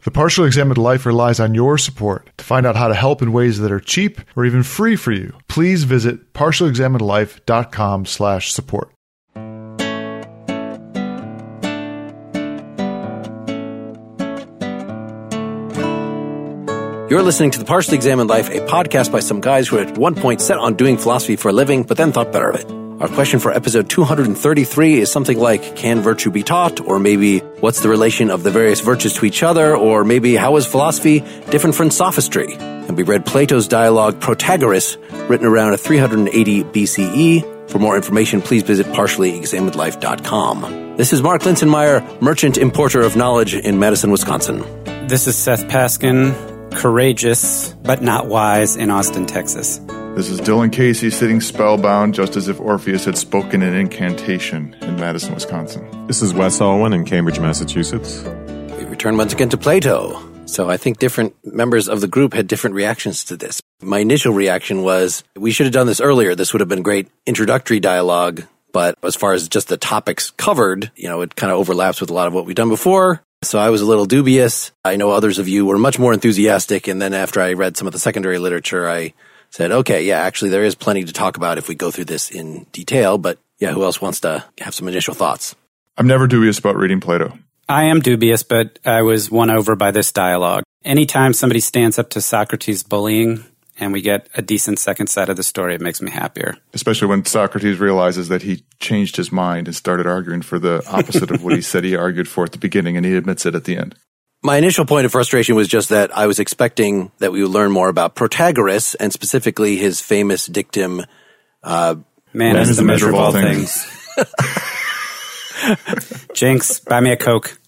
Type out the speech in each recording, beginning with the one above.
The Partially Examined Life relies on your support. To find out how to help in ways that are cheap or even free for you, please visit partiallyexaminedlife.com slash support. You're listening to The Partially Examined Life, a podcast by some guys who at one point set on doing philosophy for a living, but then thought better of it. Our question for episode 233 is something like, can virtue be taught? Or maybe, what's the relation of the various virtues to each other? Or maybe, how is philosophy different from sophistry? And we read Plato's dialogue Protagoras, written around 380 BCE. For more information, please visit partiallyexaminedlife.com. This is Mark Linsenmayer, merchant importer of knowledge in Madison, Wisconsin. This is Seth Paskin, courageous but not wise in Austin, Texas. This is Dylan Casey sitting spellbound just as if Orpheus had spoken an incantation in Madison, Wisconsin. This is Wes Alwan in Cambridge, Massachusetts. We return once again to Plato. So I think different members of the group had different reactions to this. My initial reaction was, we should have done this earlier. This would have been great introductory dialogue. But as far as just the topics covered, you know, it kind of overlaps with a lot of what we've done before. So I was a little dubious. I know others of you were much more enthusiastic. And then after I read some of the secondary literature, I said, okay, yeah, actually there is plenty to talk about if we go through this in detail. But yeah, who else wants to have some initial thoughts? I'm never dubious about reading Plato. I am dubious, but I was won over by this dialogue. Anytime somebody stands up to Socrates' bullying and we get a decent second side of the story, it makes me happier. Especially when Socrates realizes that he changed his mind and started arguing for the opposite of what he said he argued for at the beginning, and he admits it at the end. My initial point of frustration was just that I was expecting that we would learn more about Protagoras and specifically his famous dictum, uh, Man, Man is is the the measure of all of all things. Jinx, buy me a Coke.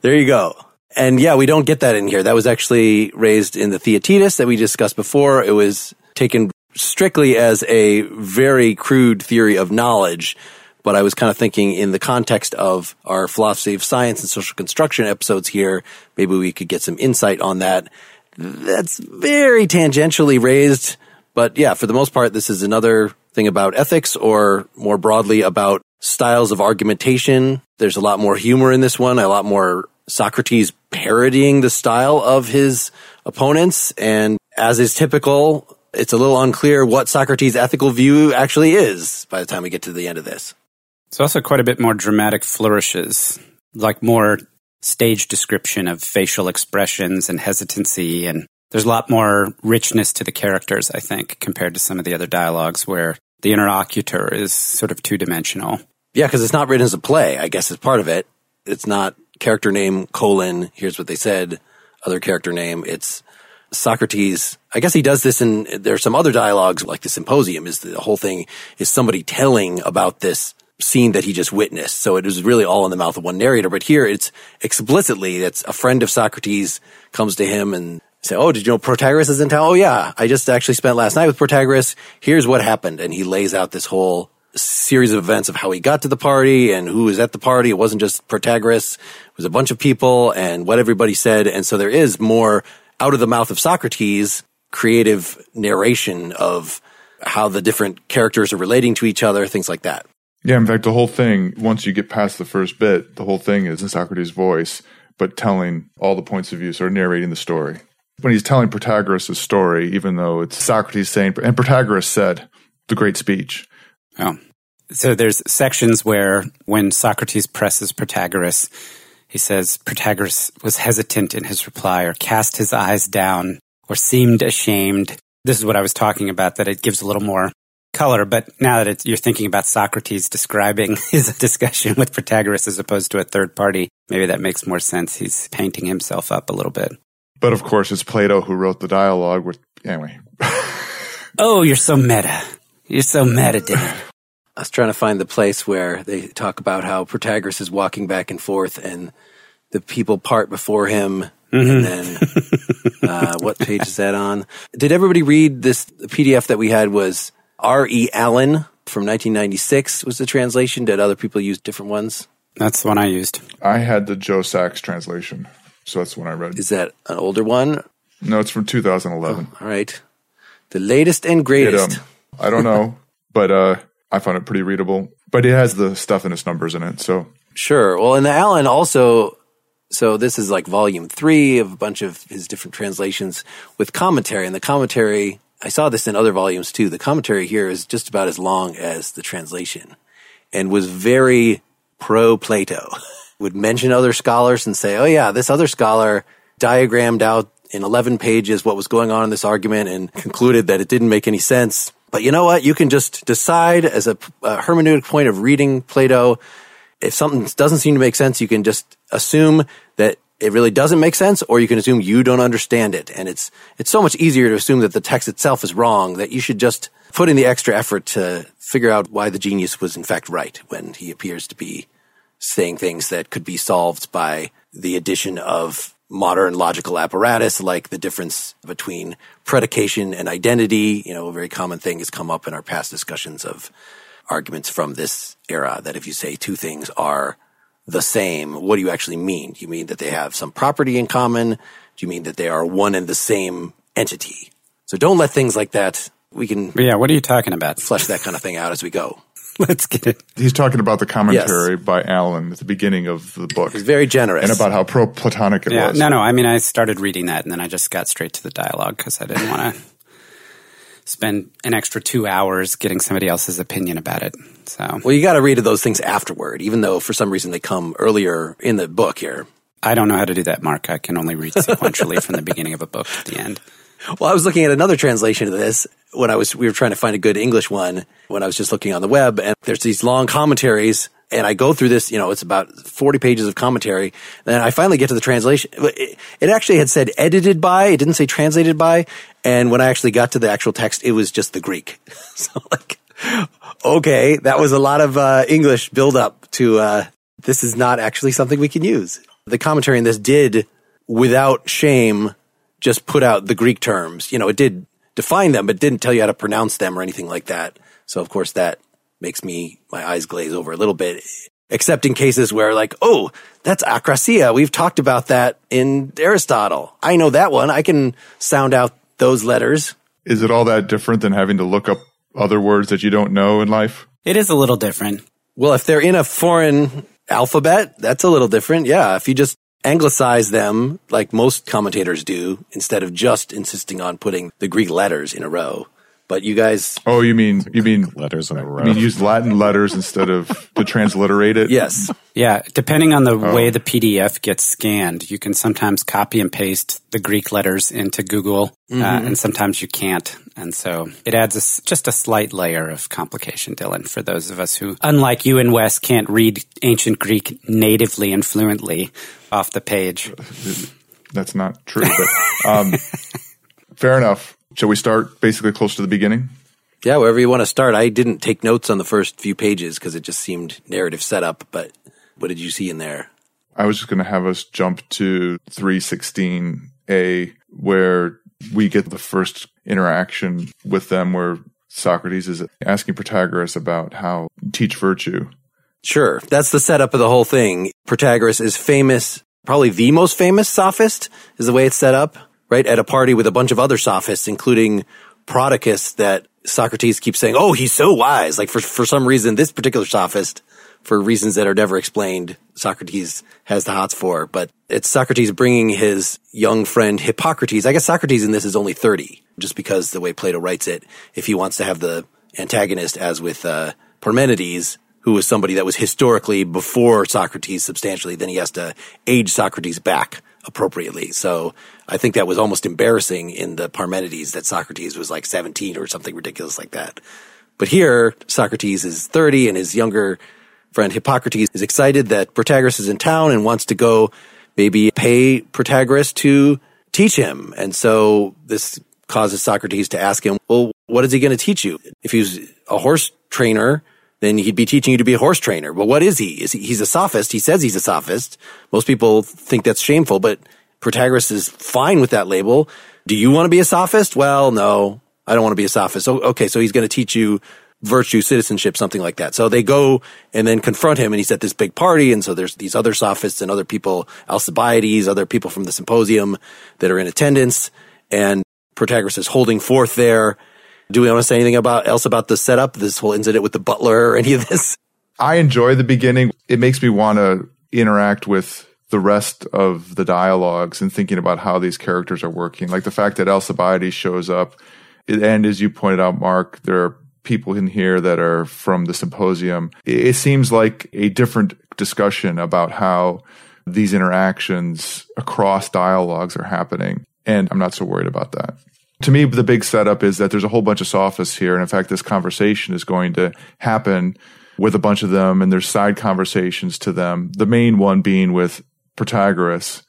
There you go. And yeah, we don't get that in here. That was actually raised in the Theaetetus that we discussed before. It was taken strictly as a very crude theory of knowledge. But I was kind of thinking in the context of our philosophy of science and social construction episodes here, maybe we could get some insight on that. That's very tangentially raised. But yeah, for the most part, this is another thing about ethics or more broadly about styles of argumentation. There's a lot more humor in this one, a lot more Socrates parodying the style of his opponents. And as is typical, it's a little unclear what Socrates' ethical view actually is by the time we get to the end of this. It's also quite a bit more dramatic flourishes, like more stage description of facial expressions and hesitancy. And there's a lot more richness to the characters, I think, compared to some of the other dialogues where the interlocutor is sort of two dimensional. Yeah, because it's not written as a play, I guess is part of it. It's not character name colon, here's what they said, other character name. It's Socrates. I guess he does this in, there's some other dialogues like the symposium is the whole thing is somebody telling about this scene that he just witnessed. So it was really all in the mouth of one narrator. But here it's explicitly, it's a friend of Socrates comes to him and say, Oh, did you know Protagoras is in town? Oh yeah. I just actually spent last night with Protagoras. Here's what happened. And he lays out this whole series of events of how he got to the party and who was at the party. It wasn't just Protagoras. It was a bunch of people and what everybody said. And so there is more out of the mouth of Socrates creative narration of how the different characters are relating to each other, things like that. Yeah, in fact, the whole thing, once you get past the first bit, the whole thing is in Socrates' voice, but telling all the points of view, of narrating the story. When he's telling Protagoras' story, even though it's Socrates saying, and Protagoras said the great speech. Oh. So there's sections where when Socrates presses Protagoras, he says Protagoras was hesitant in his reply or cast his eyes down or seemed ashamed. This is what I was talking about, that it gives a little more color. But now that you're thinking about Socrates describing his discussion with Protagoras as opposed to a third party, maybe that makes more sense. He's painting himself up a little bit. But of course, it's Plato who wrote the dialogue. With anyway, Oh, you're so meta. You're so meta, Dan. I was trying to find the place where they talk about how Protagoras is walking back and forth and the people part before him. And then, uh, what page is that on? Did everybody read this PDF that we had was R.E. Allen from 1996 was the translation. Did other people use different ones? That's the one I used. I had the Joe Sachs translation, so that's the one I read. Is that an older one? No, it's from 2011. All right. The latest and It, greatest. um, I don't know, but uh, I found it pretty readable. But it has the stuff and its numbers in it, so Sure. Well, and the Allen also, so this is like volume three of a bunch of his different translations with commentary. And the commentary, I saw this in other volumes too. The commentary here is just about as long as the translation and was very pro Plato. Would mention other scholars and say, oh yeah, this other scholar diagrammed out in 11 pages what was going on in this argument and concluded that it didn't make any sense. But you know what? You can just decide as a, a hermeneutic point of reading Plato if something doesn't seem to make sense, you can just assume that it really doesn't make sense, or you can assume you don't understand it. And it's, it's so much easier to assume that the text itself is wrong that you should just put in the extra effort to figure out why the genius was in fact right when he appears to be saying things that could be solved by the addition of modern logical apparatus, like the difference between predication and identity. You know, a very common thing has come up in our past discussions of arguments from this era that if you say two things are the same, what do you actually mean? Do you mean that they have some property in common? Do you mean that they are one and the same entity? So don't let things like that, we can yeah, what are you talking about? flesh that kind of thing out as we go. Let's get it. he's talking about the commentary by Allen at the beginning of the book, It's very generous. and about how pro-Platonic it Yeah, was. no, no. I mean, I started reading that and then I just got straight to the dialogue because I didn't want to spend an extra two hours getting somebody else's opinion about it. So well, you got to read those things afterward, even though for some reason they come earlier in the book here. I don't know how to do that, Mark. I can only read sequentially from the beginning of a book to the end. Well, I was looking at another translation of this when I was, we were trying to find a good English one when I was just looking on the web and there's these long commentaries and I go through this, you know, it's about 40 pages of commentary. Then I finally get to the translation. It, actually had said edited by, it didn't say translated by. And when I actually got to the actual text, it was just the Greek. so like, okay, that was a lot of uh, English build up to, uh, this is not actually something we can use. The commentary in this did, without shame, just put out the Greek terms. You know, it did define them, but didn't tell you how to pronounce them or anything like that. So of course that makes me, my eyes glaze over a little bit, except in cases where like, oh, that's akrasia. We've talked about that in Aristotle. I know that one. I can sound out those letters. Is it all that different than having to look up other words that you don't know in life? It is a little different. Well, if they're in a foreign alphabet, that's a little different. Yeah. If you just anglicize them like most commentators do instead of just insisting on putting the Greek letters in a row. But you guys, Oh, you mean you mean Letters in a row. you mean use Latin letters instead of to transliterate it? yes. Yeah, depending on the way the PDF gets scanned, you can sometimes copy and paste the Greek letters into Google, uh, and sometimes you can't. And so it adds a s just a slight layer of complication, Dylan, for those of us who, unlike you and Wes, can't read ancient Greek natively and fluently off the page. That's not true, but um, fair enough. Shall we start basically close to the beginning? Yeah, wherever you want to start. I didn't take notes on the first few pages because it just seemed narrative setup. But what did you see in there? I was just going to have us jump to 316a, where we get the first interaction with them, where Socrates is asking Protagoras about how teach virtue. Sure, that's the setup of the whole thing. Protagoras is famous, probably the most famous sophist, is the way it's set up, right? At a party with a bunch of other sophists, including Prodicus, that Socrates keeps saying, "Oh, he's so wise." Like for for some reason, this particular sophist, for reasons that are never explained, Socrates has the hots for. But it's Socrates bringing his young friend Hippocrates. I guess Socrates in this is only thirty, just because the way Plato writes it. If he wants to have the antagonist, as with uh, Parmenides, who was somebody that was historically before Socrates substantially, then he has to age Socrates back appropriately. So I think that was almost embarrassing in the Parmenides that Socrates was like 17 or something ridiculous like that. But here, Socrates is 30 and his younger friend Hippocrates is excited that Protagoras is in town and wants to go maybe pay Protagoras to teach him. And so this causes Socrates to ask him, well, what is he going to teach you? If he's a horse trainer, then he'd be teaching you to be a horse trainer. But what is he? Is he, he's a sophist. He says he's a sophist. Most people think that's shameful, but Protagoras is fine with that label. Do you want to be a sophist? Well, no, I don't want to be a sophist. So, okay. So he's going to teach you virtue, citizenship, something like that. So they go and then confront him and he's at this big party. And so there's these other sophists and other people, Alcibiades, other people from the symposium that are in attendance. And Protagoras is holding forth there. Do we want to say anything about else about the setup, this whole incident with the butler or any of this? I enjoy the beginning. It makes me want to interact with the rest of the dialogues and thinking about how these characters are working. Like the fact that Alcibiades shows up. And as you pointed out, Mark, there are people in here that are from the symposium. It seems like a different discussion about how these interactions across dialogues are happening. And I'm not so worried about that. To me, the big setup is that there's a whole bunch of sophists here. And in fact, this conversation is going to happen with a bunch of them and there's side conversations to them. The main one being with Protagoras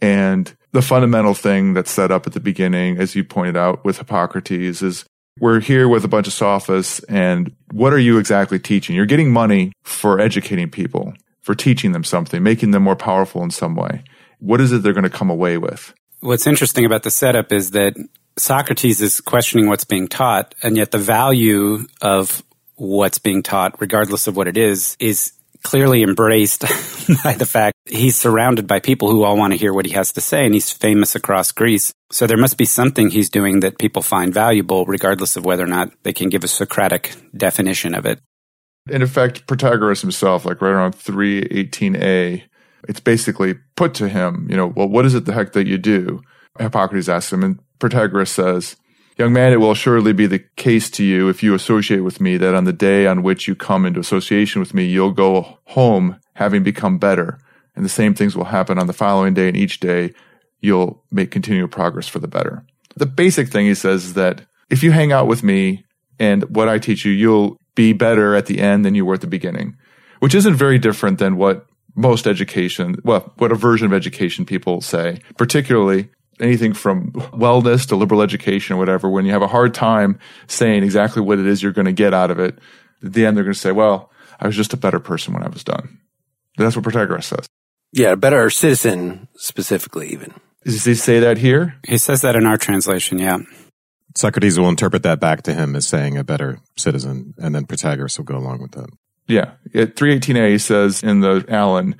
and the fundamental thing that's set up at the beginning, as you pointed out with Hippocrates is we're here with a bunch of sophists and what are you exactly teaching? You're getting money for educating people, for teaching them something, making them more powerful in some way. What is it they're going to come away with? What's interesting about the setup is that Socrates is questioning what's being taught, and yet the value of what's being taught, regardless of what it is, is clearly embraced by the fact he's surrounded by people who all want to hear what he has to say and he's famous across Greece. So there must be something he's doing that people find valuable regardless of whether or not they can give a Socratic definition of it. In effect, Protagoras himself, like right around 318a, it's basically put to him, you know, well, what is it the heck that you do? Hippocrates asks him and Protagoras says, Young man, it will surely be the case to you if you associate with me that on the day on which you come into association with me, you'll go home having become better. And the same things will happen on the following day and each day you'll make continual progress for the better. The basic thing he says is that if you hang out with me and what I teach you, you'll be better at the end than you were at the beginning, which isn't very different than what most education, well, what a version of education people say, particularly anything from wellness to liberal education or whatever, when you have a hard time saying exactly what it is you're going to get out of it, at the end they're going to say, well, I was just a better person when I was done. That's what Protagoras says. Yeah, a better citizen specifically even. Does he say that here? He says that in our translation, yeah. Socrates will interpret that back to him as saying a better citizen, and then Protagoras will go along with that. Yeah. At 318a, he says in the Allen,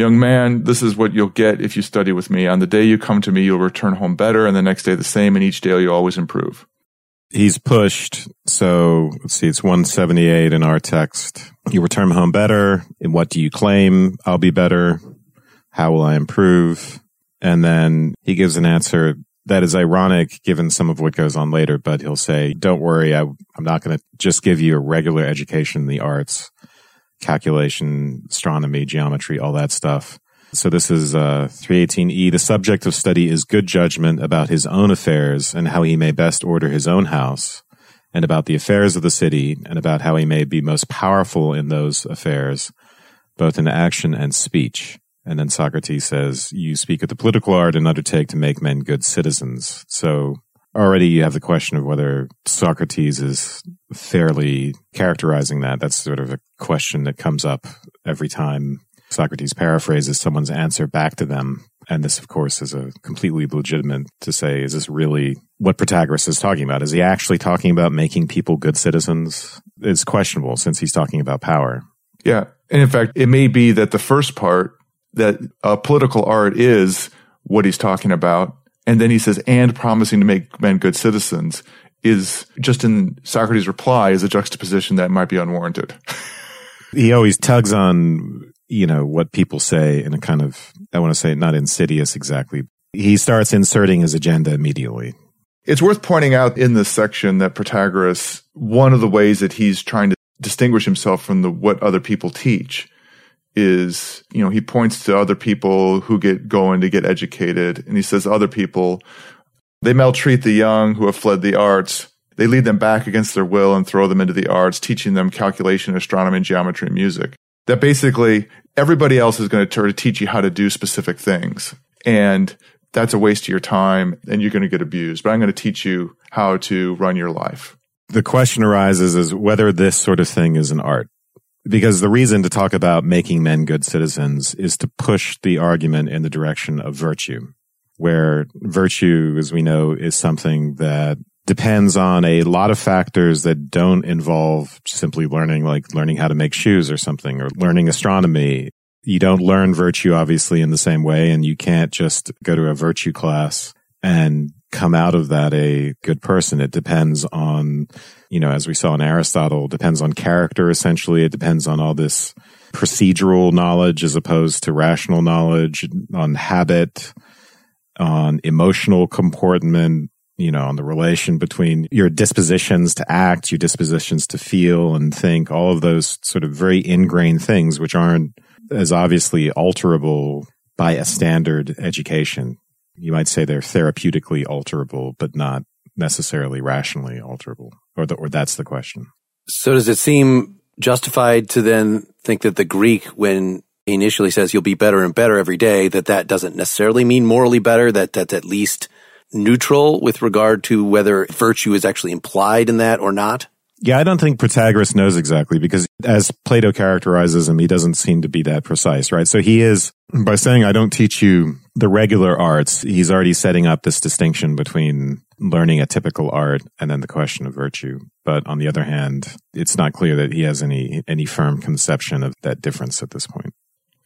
Young man, this is what you'll get if you study with me. On the day you come to me, you'll return home better, and the next day the same, and each day you always improve. He's pushed. So let's see, it's 178 in our text. You return home better. And what do you claim? I'll be better. How will I improve? And then he gives an answer that is ironic given some of what goes on later, but he'll say, don't worry. I, am not going to just give you a regular education in the arts calculation, astronomy, geometry, all that stuff. So this is uh, 318e. The subject of study is good judgment about his own affairs and how he may best order his own house, and about the affairs of the city, and about how he may be most powerful in those affairs, both in action and speech. And then Socrates says, You speak of the political art and undertake to make men good citizens. So already you have the question of whether Socrates is fairly characterizing that. That's sort of a question that comes up every time Socrates paraphrases someone's answer back to them. And this, of course, is a completely legitimate to say, is this really what Protagoras is talking about? Is he actually talking about making people good citizens? It's questionable since he's talking about power. Yeah. And in fact, it may be that the first part, that uh, political art is what he's talking about and then he says, and promising to make men good citizens is just in Socrates' reply is a juxtaposition that might be unwarranted. he always tugs on, you know, what people say in a kind of, I want to say not insidious exactly. He starts inserting his agenda immediately. It's worth pointing out in this section that Protagoras, one of the ways that he's trying to distinguish himself from the what other people teach is, you know, he points to other people who get going to get educated. And he says other people, they maltreat the young who have fled the arts. They lead them back against their will and throw them into the arts, teaching them calculation, astronomy, and geometry and music. That basically everybody else is going to try to teach you how to do specific things. And that's a waste of your time and you're going to get abused. But I'm going to teach you how to run your life. the question arises is whether this sort of thing is an art. Because the reason to talk about making men good citizens is to push the argument in the direction of virtue, where virtue, as we know, is something that depends on a lot of factors that don't involve simply learning, like learning how to make shoes or something, or learning astronomy. You don't learn virtue, obviously, in the same way, and you can't just go to a virtue class and come out of that a good person. It depends on, you know, as we saw in Aristotle, depends on character, essentially. It depends on all this procedural knowledge as opposed to rational knowledge, on habit, on emotional comportment, you know, on the relation between your dispositions to act, your dispositions to feel and think, all of those sort of very ingrained things, which aren't as obviously alterable by a standard education. You might say they're therapeutically alterable, but not necessarily rationally alterable, or the, or that's the question. So does it seem justified to then think that the Greek, when he initially says you'll be better and better every day, that that doesn't necessarily mean morally better, that that's at least neutral with regard to whether virtue is actually implied in that or not? Yeah, I don't think Protagoras knows exactly because as Plato characterizes him, he doesn't seem to be that precise, right? So he is, by saying, I don't teach you the regular arts, he's already setting up this distinction between learning a typical art and then the question of virtue. But on the other hand, it's not clear that he has any, any firm conception of that difference at this point.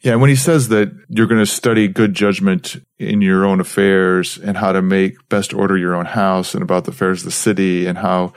Yeah, when he says that you're going to study good judgment in your own affairs and how to make best order your own house and about the affairs of the city and how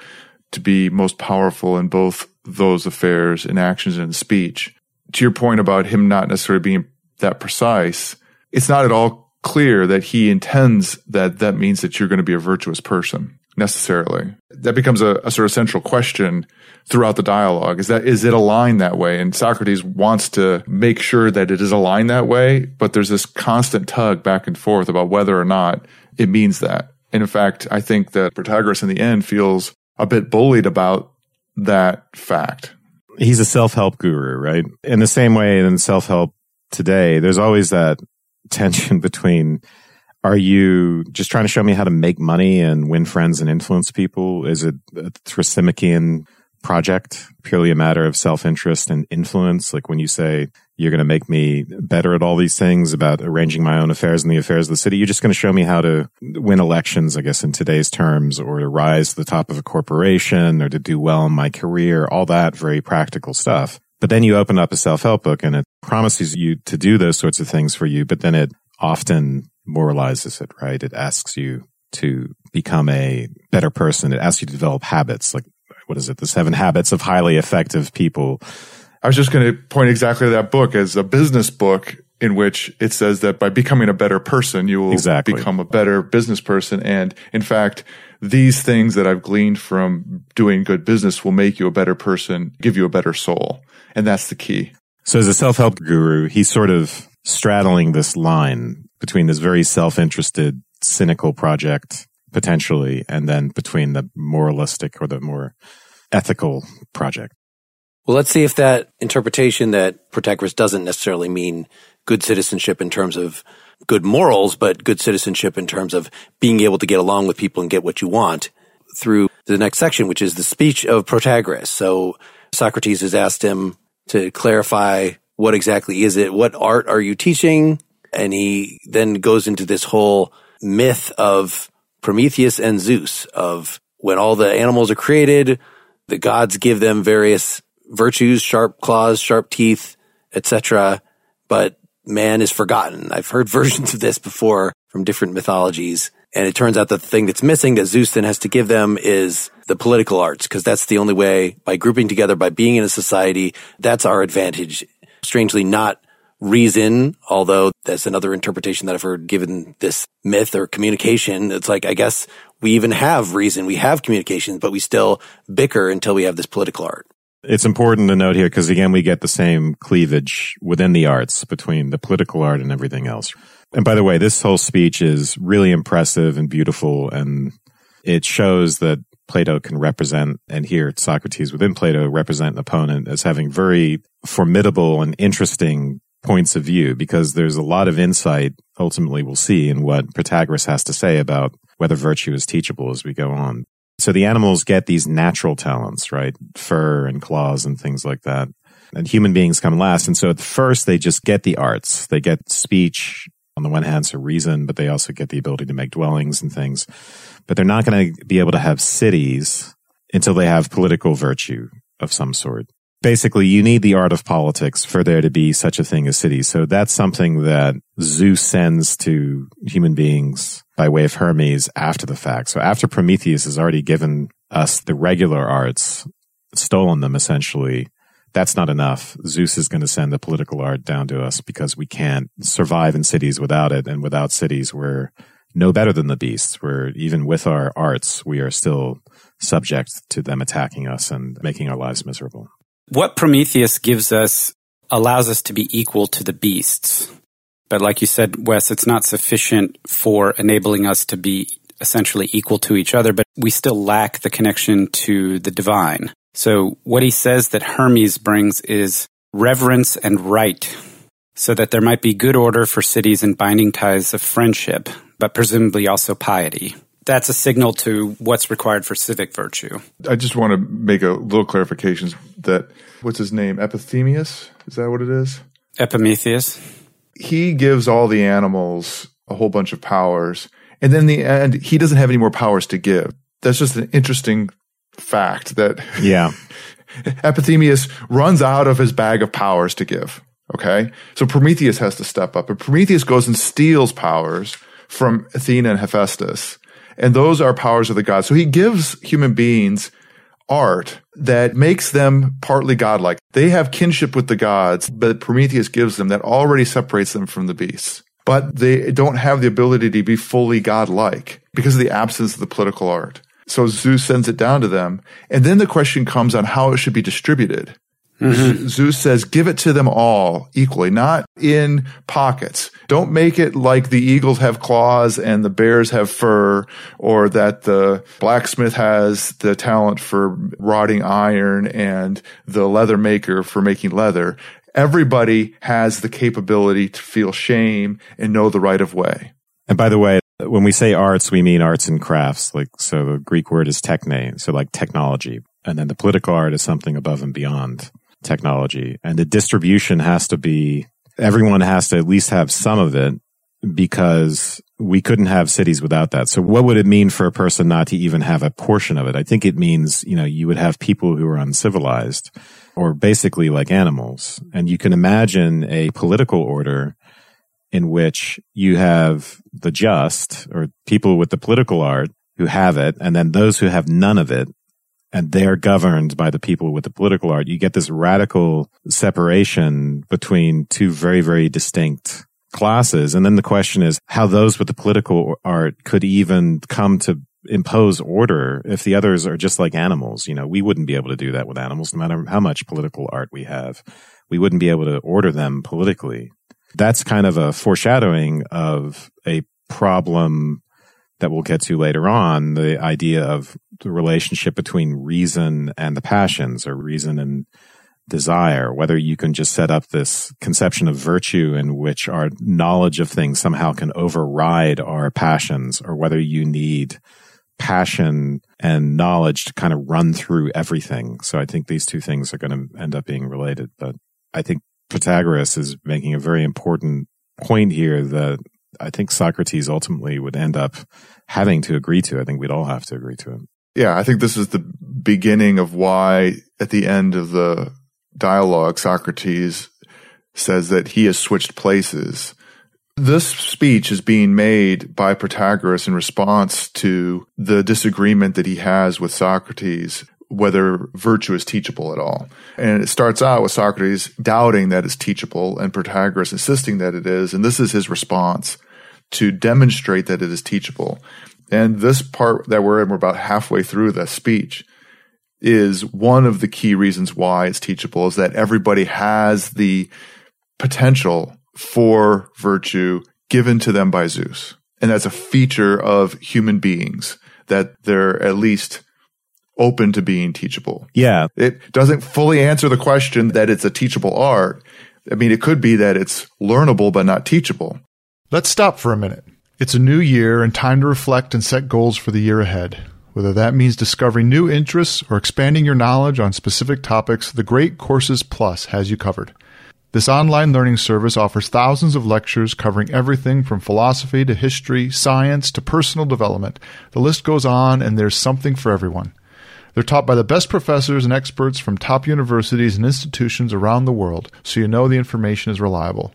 to be most powerful in both those affairs in actions and in speech. To your point about him not necessarily being that precise, it's not at all clear that he intends that that means that you're going to be a virtuous person necessarily. That becomes a, a, sort of central question throughout the dialogue. Is that, is it aligned that way? And Socrates wants to make sure that it is aligned that way, but there's this constant tug back and forth about whether or not it means that. And in fact, I think that Protagoras in the end feels a bit bullied about that fact. He's a self-help guru, right? In the same way in self-help today, there's always that tension between are you just trying to show me how to make money and win friends and influence people? Is it a Thrasymacheian project, purely a matter of self-interest and influence? Like when you say you're going to make me better at all these things about arranging my own affairs and the affairs of the city, you're just going to show me how to win elections, I guess, in today's terms, or to rise to the top of a corporation or to do well in my career, all that very practical stuff. But then you open up a self-help book and it promises you to do those sorts of things for you, but then it often moralizes it, right? It asks you to become a better person. It asks you to develop habits. Like, what is it? The seven habits of highly effective people. I was just going to point exactly to that book as a business book in which it says that by becoming a better person, you will exactly. become a better business person. And in fact, these things that I've gleaned from doing good business will make you a better person, give you a better soul. And that's the key. So as a self-help guru, he's sort of straddling this line between this very self-interested, cynical project potentially, and then between the moralistic or the more ethical project. Well, let's see if that interpretation that Protagoras doesn't necessarily mean good citizenship in terms of good morals, but good citizenship in terms of being able to get along with people and get what you want through the next section, which is the speech of Protagoras. So Socrates has asked him to clarify what exactly is it? What art are you teaching? And he then goes into this whole myth of Prometheus and Zeus of when all the animals are created, the gods give them various virtues, sharp claws, sharp teeth, etc. But man is forgotten. I've heard versions of this before from different mythologies. And it turns out the thing that's missing that Zeus then has to give them is the political arts, because that's the only way by grouping together, by being in a society, that's our advantage. Strangely not reason, although that's another interpretation that I've heard given this myth or communication. It's like, I guess we even have reason, we have communication, but we still bicker until we have this political art. It's important to note here because again, we get the same cleavage within the arts between the political art and everything else. And by the way, this whole speech is really impressive and beautiful and it shows that Plato can represent, and here Socrates within Plato represent an opponent as having very formidable and interesting points of view because there's a lot of insight ultimately we'll see in what Protagoras has to say about whether virtue is teachable as we go on. So the animals get these natural talents, right? Fur and claws and things like that. And human beings come last. And so at first they just get the arts. They get speech on the one hand, so reason, but they also get the ability to make dwellings and things. But they're not going to be able to have cities until they have political virtue of some sort. Basically, you need the art of politics for there to be such a thing as cities. So that's something that Zeus sends to human beings by way of Hermes after the fact. So after Prometheus has already given us the regular arts, stolen them essentially, that's not enough. Zeus is going to send the political art down to us because we can't survive in cities without it. And without cities, we're no better than the beasts. We're even with our arts, we are still subject to them attacking us and making our lives miserable. What Prometheus gives us allows us to be equal to the beasts. But like you said, Wes, it's not sufficient for enabling us to be essentially equal to each other, but we still lack the connection to the divine. So what he says that Hermes brings is reverence and right, so that there might be good order for cities and binding ties of friendship, but presumably also piety. That's a signal to what's required for civic virtue. I just want to make a little clarification that what's his name? Epithemius? Is that what it is? Epimetheus he gives all the animals a whole bunch of powers. And then in the end, he doesn't have any more powers to give. That's just an interesting fact that yeah, Epithemius runs out of his bag of powers to give. Okay. So Prometheus has to step up and Prometheus goes and steals powers from Athena and Hephaestus. And those are powers of the gods. So he gives human beings art that makes them partly godlike. They have kinship with the gods, but Prometheus gives them that already separates them from the beasts. But they don't have the ability to be fully godlike because of the absence of the political art. So Zeus sends it down to them. And then the question comes on how it should be distributed. Mm-hmm. Zeus says, give it to them all equally, not in pockets. Don't make it like the eagles have claws and the bears have fur, or that the blacksmith has the talent for rotting iron and the leather maker for making leather. Everybody has the capability to feel shame and know the right of way. And by the way, when we say arts, we mean arts and crafts. Like, so the Greek word is techne, so like technology. And then the political art is something above and beyond technology. And the distribution has to be, everyone has to at least have some of it because we couldn't have cities without that. So what would it mean for a person not to even have a portion of it? I think it means, you know, you would have people who are uncivilized or basically like animals. And you can imagine a political order in which you have the just or people with the political art who have it and then those who have none of it and they're governed by the people with the political art, you get this radical separation between two very, very distinct classes. And then the question is how those with the political art could even come to impose order if the others are just like animals. You know, we wouldn't be able to do that with animals, no matter how much political art we have. We wouldn't be able to order them politically. That's kind of a foreshadowing of a problem that we'll get to later on, the idea of the relationship between reason and the passions or reason and desire, whether you can just set up this conception of virtue in which our knowledge of things somehow can override our passions or whether you need passion and knowledge to kind of run through everything. So I think these two things are going to end up being related, but I think Protagoras is making a very important point here that I think Socrates ultimately would end up having to agree to. I think we'd all have to agree to it. Yeah, I think this is the beginning of why at the end of the dialogue, Socrates says that he has switched places. This speech is being made by Protagoras in response to the disagreement that he has with Socrates whether virtue is teachable at all. And it starts out with Socrates doubting that it's teachable and Protagoras insisting that it is. And this is his response to demonstrate that it is teachable. And this part that we're in, we're about halfway through the speech, is one of the key reasons why it's teachable is that everybody has the potential for virtue given to them by Zeus. And that's a feature of human beings that they're at least open to being teachable. Yeah. It doesn't fully answer the question that it's a teachable art. I mean, it could be that it's learnable, but not teachable. Let's stop for a minute. It's a new year and time to reflect and set goals for the year ahead. Whether that means discovering new interests or expanding your knowledge on specific topics, the Great Courses Plus has you covered. This online learning service offers thousands of lectures covering everything from philosophy to history, science to personal development. The list goes on, and there's something for everyone. They're taught by the best professors and experts from top universities and institutions around the world, so you know the information is reliable.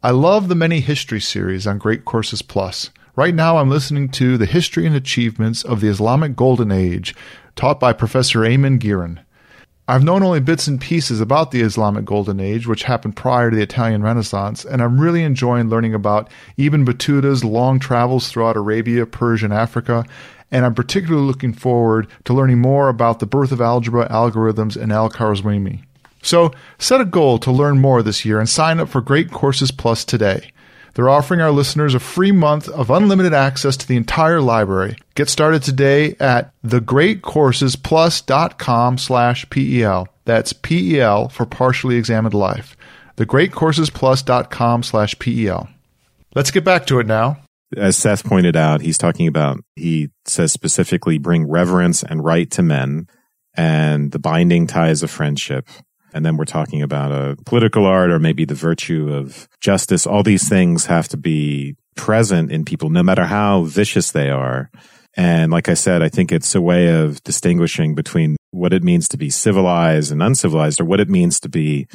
I love the many history series on Great Courses Plus. Right now, I'm listening to The History and Achievements of the Islamic Golden Age, taught by Professor Eamonn Gearon. I've known only bits and pieces about the Islamic Golden Age, which happened prior to the Italian Renaissance, and I'm really enjoying learning about Ibn Battuta's long travels throughout Arabia, Persia, and Africa, and I'm particularly looking forward to learning more about the birth of algebra, algorithms, and Al Khwarizmi. So, set a goal to learn more this year and sign up for Great Courses Plus today. They're offering our listeners a free month of unlimited access to the entire library. Get started today at thegreatcoursesplus.com slash PEL. That's PEL for partially examined life. Thegreatcoursesplus.com slash PEL. Let's get back to it now. As Seth pointed out, he's talking about, he says specifically, bring reverence and right to men and the binding ties of friendship and then we're talking about a political art or maybe the virtue of justice. All these things have to be present in people, no matter how vicious they are. And like I said, I think it's a way of distinguishing between what it means to be civilized and uncivilized or what it means to be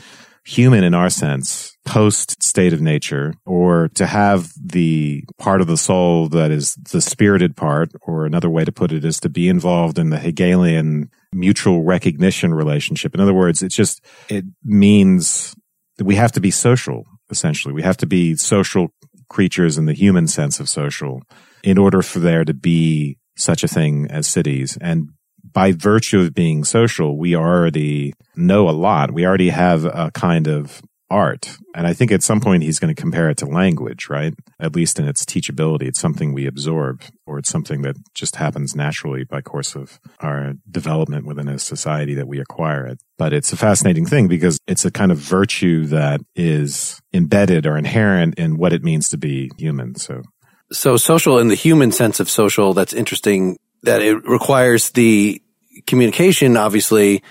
human in our sense, post state of nature, or to have the part of the soul that is the spirited part, or another way to put it is to be involved in the Hegelian mutual recognition relationship. In other words, it's just, it means that we have to be social, essentially. We have to be social creatures in the human sense of social in order for there to be such a thing as cities. And by virtue of being social, we already know a lot. We already have a kind of art. And I think at some point he's going to compare it to language, right? At least in its teachability. It's something we absorb or it's something that just happens naturally by course of our development within a society that we acquire it. But it's a fascinating thing because it's a kind of virtue that is embedded or inherent in what it means to be human. So so social in the human sense of social, that's interesting that it requires the communication, obviously.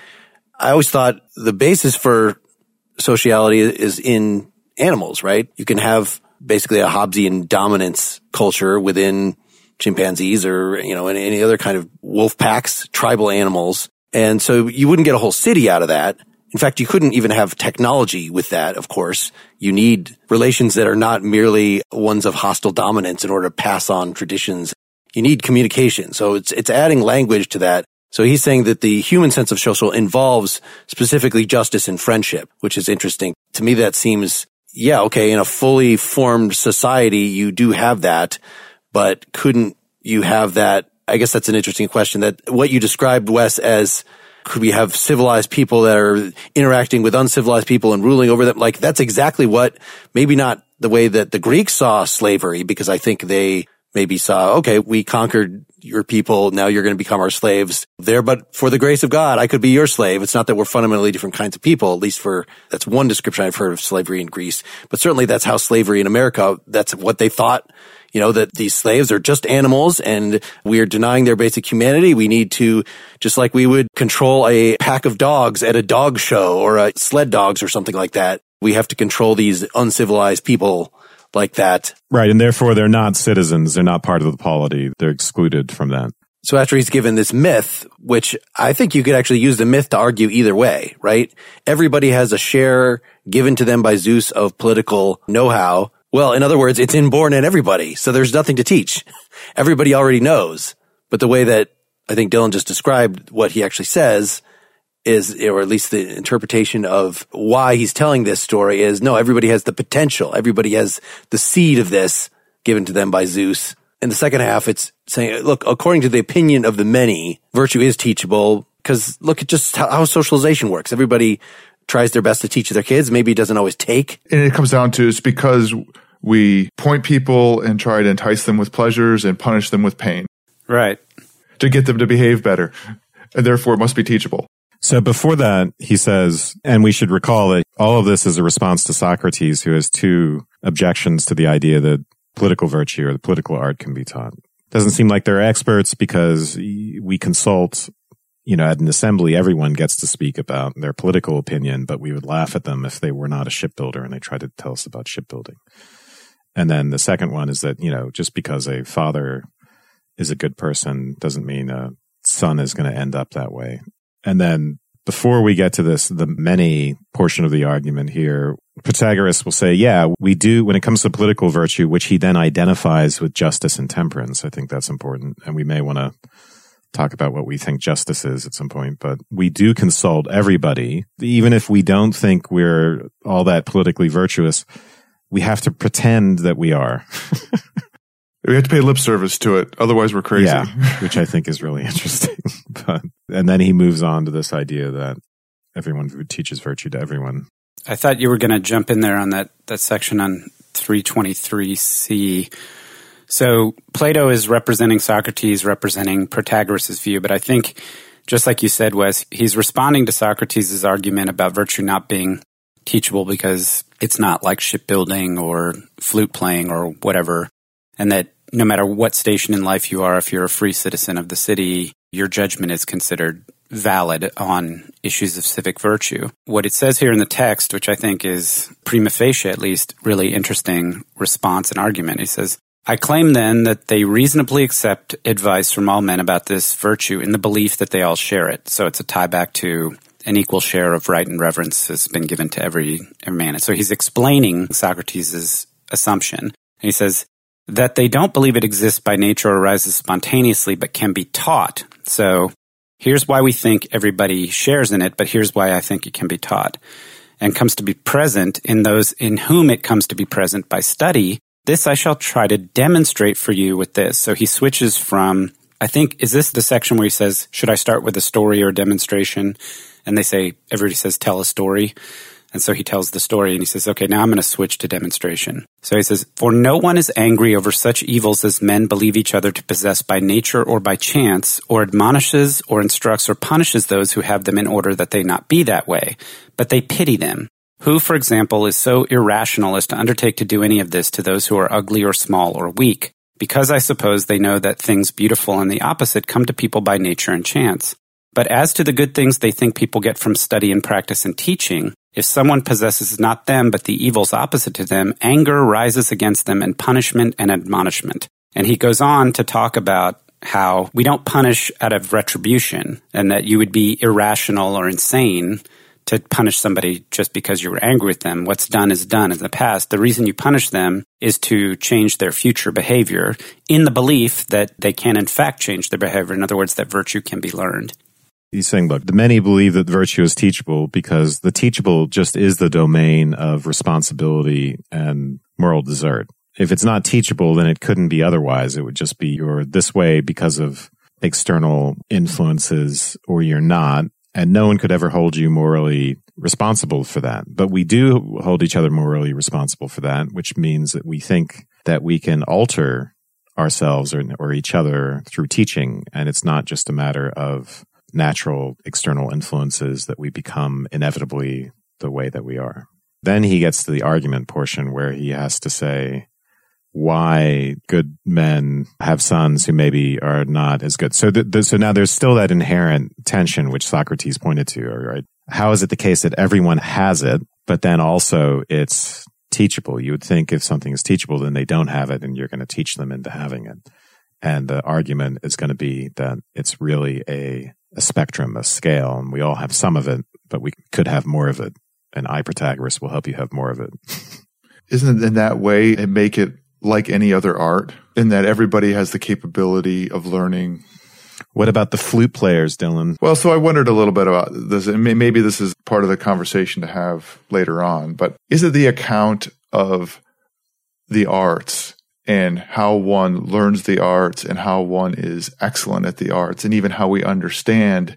I always thought the basis for sociality is in animals, right? You can have basically a Hobbesian dominance culture within chimpanzees or, you know, any other kind of wolf packs, tribal animals. And so you wouldn't get a whole city out of that. In fact, you couldn't even have technology with that, of course. You need relations that are not merely ones of hostile dominance in order to pass on traditions. You need communication. So it's, it's adding language to that so he's saying that the human sense of social involves specifically justice and friendship, which is interesting. To me, that seems, yeah, okay, in a fully formed society, you do have that, but couldn't you have that? I guess that's an interesting question that what you described, Wes, as could we have civilized people that are interacting with uncivilized people and ruling over them? Like that's exactly what, maybe not the way that the Greeks saw slavery, because I think they maybe saw, okay, we conquered your people. Now you're going to become our slaves there. But for the grace of God, I could be your slave. It's not that we're fundamentally different kinds of people, at least for that's one description I've heard of slavery in Greece. But certainly that's how slavery in America, that's what they thought. You know, that these slaves are just animals and we are denying their basic humanity. We need to, just like we would control a pack of dogs at a dog show or a sled dogs or something like that. We have to control these uncivilized people like that. Right. And therefore they're not citizens. They're not part of the polity. They're excluded from that. So after he's given this myth, which I think you could actually use the myth to argue either way, right? Everybody has a share given to them by Zeus of political know-how. Well, in other words, it's inborn in everybody. So there's nothing to teach. Everybody already knows. But the way that I think Dylan just described what he actually says is, or at least the interpretation of why he's telling this story is no, everybody has the potential. Everybody has the seed of this given to them by Zeus. In the second half, it's saying, look, according to the opinion of the many, virtue is teachable because look at just how, how socialization works. Everybody tries their best to teach their kids. Maybe it doesn't always take. And it comes down to it's because we point people and try to entice them with pleasures and punish them with pain. Right. To get them to behave better. And therefore it must be teachable. So before that, he says, and we should recall that all of this is a response to Socrates, who has two objections to the idea that political virtue or the political art can be taught. Doesn't seem like they're experts because we consult you know, at an assembly, everyone gets to speak about their political opinion, but we would laugh at them if they were not a shipbuilder and they tried to tell us about shipbuilding. And then the second one is that, you know, just because a father is a good person doesn't mean a son is going to end up that way. And then before we get to this, the many portion of the argument here, Protagoras will say, yeah, we do, when it comes to political virtue, which he then identifies with justice and temperance. I think that's important. And we may want to talk about what we think justice is at some point, but we do consult everybody. Even if we don't think we're all that politically virtuous, we have to pretend that we are. we have to pay lip service to it. Otherwise we're crazy. Yeah, which I think is really interesting. but, and then he moves on to this idea that everyone teaches virtue to everyone. I thought you were going to jump in there on that, that section on 323C so Plato is representing Socrates, representing Protagoras' view, but I think, just like you said, Wes, he's responding to Socrates' argument about virtue not being teachable because it's not like shipbuilding or flute playing or whatever, and that no matter what station in life you are, if you're a free citizen of the city, your judgment is considered valid on issues of civic virtue. What it says here in the text, which I think is prima facie at least really interesting response and argument, he says, I claim then that they reasonably accept advice from all men about this virtue in the belief that they all share it. So it's a tie back to an equal share of right and reverence has been given to every, every man. And so he's explaining Socrates' assumption. And he says that they don't believe it exists by nature or arises spontaneously, but can be taught. So here's why we think everybody shares in it, but here's why I think it can be taught and comes to be present in those in whom it comes to be present by study this I shall try to demonstrate for you with this. So he switches from, I think, is this the section where he says, should I start with a story or a demonstration? And they say, everybody says, tell a story. And so he tells the story and he says, okay, now I'm going to switch to demonstration. So he says, for no one is angry over such evils as men believe each other to possess by nature or by chance, or admonishes or instructs or punishes those who have them in order that they not be that way, but they pity them who, for example, is so irrational as to undertake to do any of this to those who are ugly or small or weak? Because I suppose they know that things beautiful and the opposite come to people by nature and chance. But as to the good things they think people get from study and practice and teaching, if someone possesses not them but the evils opposite to them, anger rises against them and punishment and admonishment. And he goes on to talk about how we don't punish out of retribution and that you would be irrational or insane to punish somebody just because you were angry with them. What's done is done in the past. The reason you punish them is to change their future behavior in the belief that they can in fact change their behavior. In other words, that virtue can be learned. He's saying, look, the many believe that virtue is teachable because the teachable just is the domain of responsibility and moral desert. If it's not teachable, then it couldn't be otherwise. It would just be you're this way because of external influences or you're not and no one could ever hold you morally responsible for that. But we do hold each other morally responsible for that, which means that we think that we can alter ourselves or, or each other through teaching. And it's not just a matter of natural external influences that we become inevitably the way that we are. Then he gets to the argument portion where he has to say, why good men have sons who maybe are not as good. So, th- th- so now there's still that inherent tension which Socrates pointed to, right? How is it the case that everyone has it, but then also it's teachable? You would think if something is teachable, then they don't have it and you're going to teach them into having it. And the argument is going to be that it's really a, a spectrum, a scale, and we all have some of it, but we could have more of it. And I, Protagoras, will help you have more of it. Isn't it in that way it make it like any other art in that everybody has the capability of learning. What about the flute players, Dylan? Well, so I wondered a little bit about this, and maybe this is part of the conversation to have later on, but is it the account of the arts and how one learns the arts and how one is excellent at the arts and even how we understand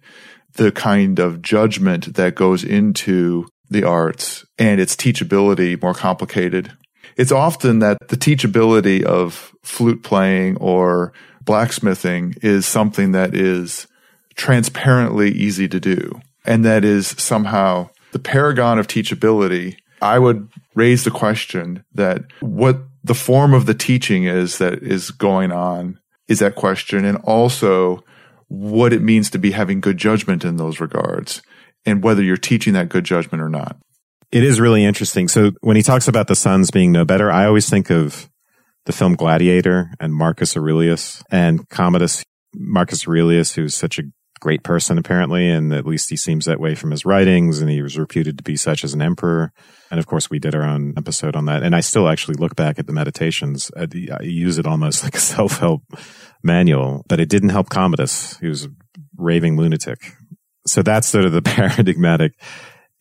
the kind of judgment that goes into the arts and its teachability more complicated it's often that the teachability of flute playing or blacksmithing is something that is transparently easy to do. And that is somehow the paragon of teachability. I would raise the question that what the form of the teaching is that is going on is that question. And also what it means to be having good judgment in those regards and whether you're teaching that good judgment or not. It is really interesting. So when he talks about the sons being no better, I always think of the film Gladiator and Marcus Aurelius and Commodus Marcus Aurelius, who's such a great person apparently, and at least he seems that way from his writings, and he was reputed to be such as an emperor. And of course, we did our own episode on that. And I still actually look back at the meditations. I use it almost like a self help manual, but it didn't help Commodus, He was a raving lunatic. So that's sort of the paradigmatic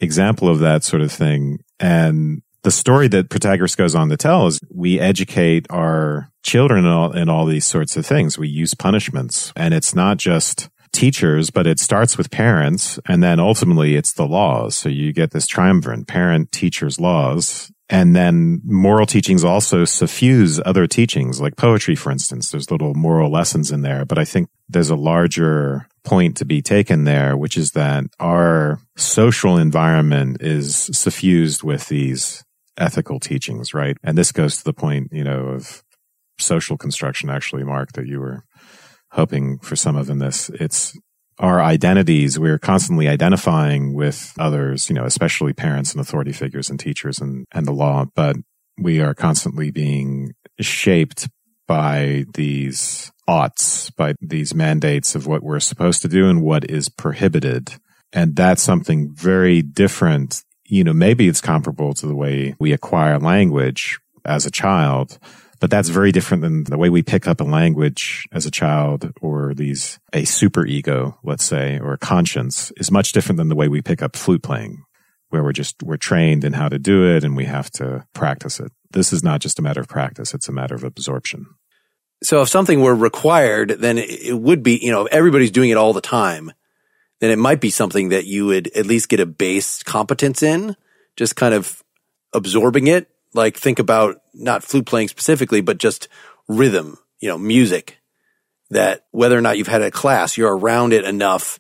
example of that sort of thing. And the story that Protagoras goes on to tell is we educate our children in all, in all these sorts of things. We use punishments and it's not just teachers, but it starts with parents and then ultimately it's the laws. So you get this triumvirate, parent, teachers, laws. And then moral teachings also suffuse other teachings, like poetry, for instance. There's little moral lessons in there, but I think there's a larger point to be taken there, which is that our social environment is suffused with these ethical teachings, right? And this goes to the point, you know, of social construction, actually, Mark, that you were hoping for some of in this. It's our identities. We're constantly identifying with others, you know, especially parents and authority figures and teachers and, and the law, but we are constantly being shaped by these oughts, by these mandates of what we're supposed to do and what is prohibited. And that's something very different. You know, maybe it's comparable to the way we acquire language as a child, but that's very different than the way we pick up a language as a child or these, a super ego, let's say, or a conscience is much different than the way we pick up flute playing, where we're just, we're trained in how to do it and we have to practice it. This is not just a matter of practice. It's a matter of absorption. So if something were required, then it would be, you know, if everybody's doing it all the time, then it might be something that you would at least get a base competence in, just kind of absorbing it. Like think about not flute playing specifically, but just rhythm, you know, music that whether or not you've had a class, you're around it enough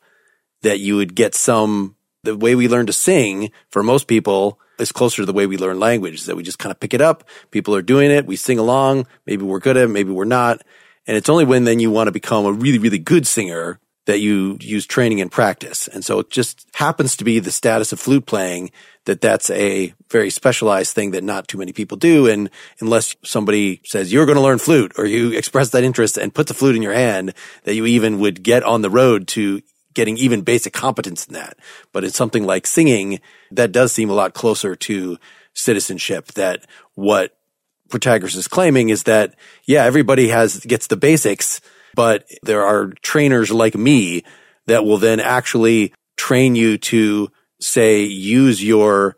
that you would get some, the way we learn to sing for most people is closer to the way we learn language is that we just kind of pick it up. People are doing it. We sing along. Maybe we're good at it. Maybe we're not. And it's only when then you want to become a really, really good singer that you use training and practice. And so it just happens to be the status of flute playing that that's a very specialized thing that not too many people do. And unless somebody says you're going to learn flute or you express that interest and put the flute in your hand, that you even would get on the road to getting even basic competence in that. But it's something like singing that does seem a lot closer to citizenship that what Protagoras is claiming is that, yeah, everybody has, gets the basics, but there are trainers like me that will then actually train you to say, use your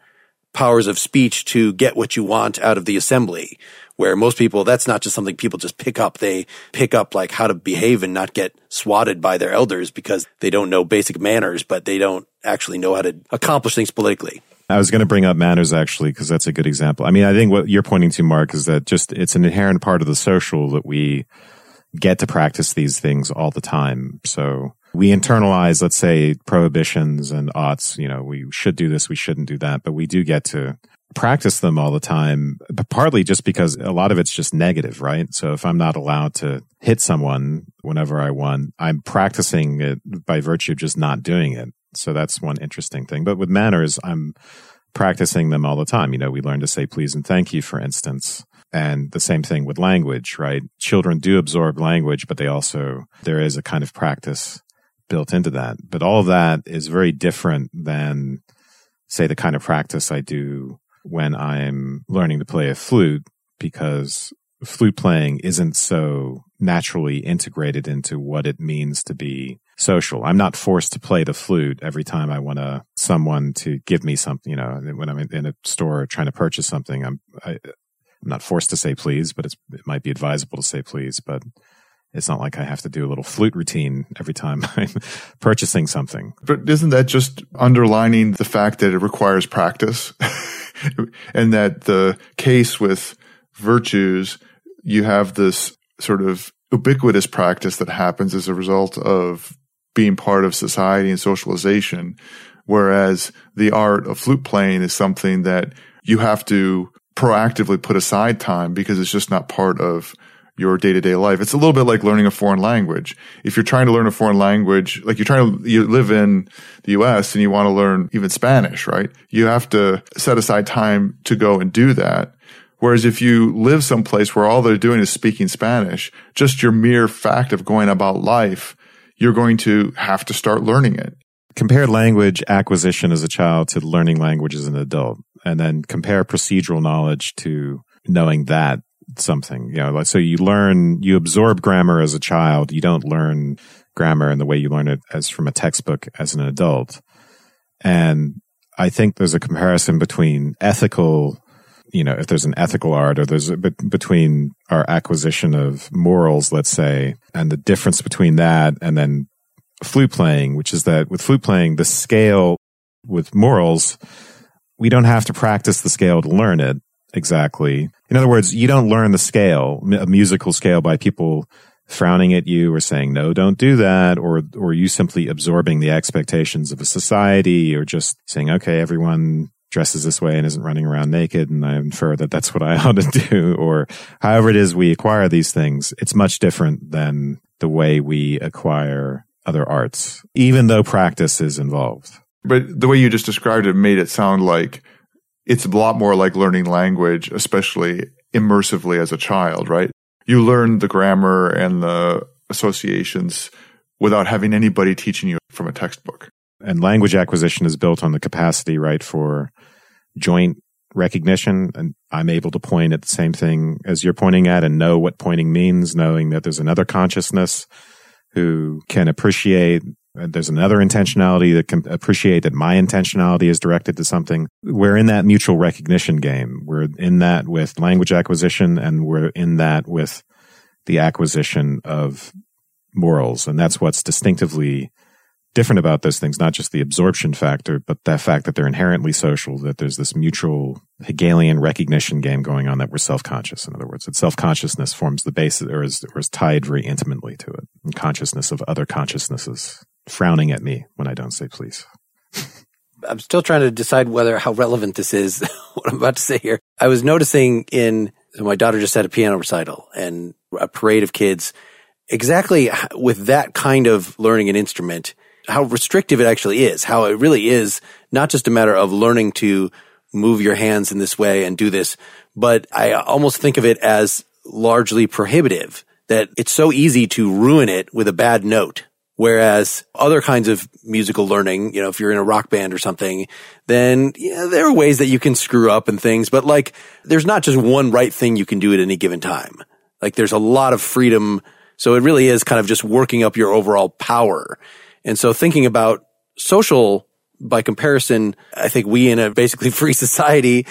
powers of speech to get what you want out of the assembly where most people, that's not just something people just pick up. They pick up like how to behave and not get swatted by their elders because they don't know basic manners, but they don't actually know how to accomplish things politically. I was going to bring up manners actually, because that's a good example. I mean, I think what you're pointing to, Mark, is that just it's an inherent part of the social that we get to practice these things all the time. So we internalize, let's say, prohibitions and oughts. You know, we should do this, we shouldn't do that, but we do get to practice them all the time, but partly just because a lot of it's just negative, right? So if I'm not allowed to hit someone whenever I want, I'm practicing it by virtue of just not doing it. So that's one interesting thing. But with manners, I'm practicing them all the time. You know, we learn to say please and thank you, for instance. And the same thing with language, right? Children do absorb language, but they also, there is a kind of practice built into that. But all of that is very different than, say, the kind of practice I do when I'm learning to play a flute because flute playing isn't so naturally integrated into what it means to be social. I'm not forced to play the flute every time I want to someone to give me something, you know, when I'm in a store trying to purchase something, I'm, I, am not forced to say please, but it might be advisable to say please, but it's not like I have to do a little flute routine every time I'm purchasing something. But isn't that just underlining the fact that it requires practice? and that the case with virtues, you have this sort of ubiquitous practice that happens as a result of being part of society and socialization. Whereas the art of flute playing is something that you have to proactively put aside time because it's just not part of your day to day life. It's a little bit like learning a foreign language. If you're trying to learn a foreign language, like you're trying to, you live in the US and you want to learn even Spanish, right? You have to set aside time to go and do that. Whereas if you live someplace where all they're doing is speaking Spanish, just your mere fact of going about life, you're going to have to start learning it. Compare language acquisition as a child to learning language as an adult, and then compare procedural knowledge to knowing that something. You know, like, so you learn, you absorb grammar as a child. You don't learn grammar in the way you learn it as from a textbook as an adult. And I think there's a comparison between ethical, you know, if there's an ethical art or there's a between our acquisition of morals, let's say, and the difference between that and then flute playing, which is that with flute playing, the scale with morals, we don't have to practice the scale to learn it exactly. In other words, you don't learn the scale, a musical scale by people frowning at you or saying, no, don't do that. Or, or you simply absorbing the expectations of a society or just saying, okay, everyone dresses this way and isn't running around naked. And I infer that that's what I ought to do. Or however it is we acquire these things. It's much different than the way we acquire other arts, even though practice is involved. But the way you just described it made it sound like it's a lot more like learning language, especially immersively as a child, right? You learn the grammar and the associations without having anybody teaching you from a textbook. And language acquisition is built on the capacity, right, for joint recognition. And I'm able to point at the same thing as you're pointing at and know what pointing means, knowing that there's another consciousness who can appreciate Uh, there's another intentionality that can appreciate that my intentionality is directed to something. We're in that mutual recognition game. We're in that with language acquisition and we're in that with the acquisition of morals. And that's what's distinctively different about those things, not just the absorption factor, but the fact that they're inherently social, that there's this mutual Hegelian recognition game going on that we're self-conscious. In other words, that self-consciousness forms the basis or is, or is tied very intimately to it and consciousness of other consciousnesses frowning at me when I don't say please. I'm still trying to decide whether how relevant this is, what I'm about to say here. I was noticing in, so my daughter just had a piano recital and a parade of kids, exactly with that kind of learning an instrument, how restrictive it actually is, how it really is not just a matter of learning to move your hands in this way and do this, but I almost think of it as largely prohibitive that it's so easy to ruin it with a bad note Whereas other kinds of musical learning, you know, if you're in a rock band or something, then yeah, there are ways that you can screw up and things, but like there's not just one right thing you can do at any given time. Like there's a lot of freedom. So it really is kind of just working up your overall power. And so thinking about social by comparison, I think we in a basically free society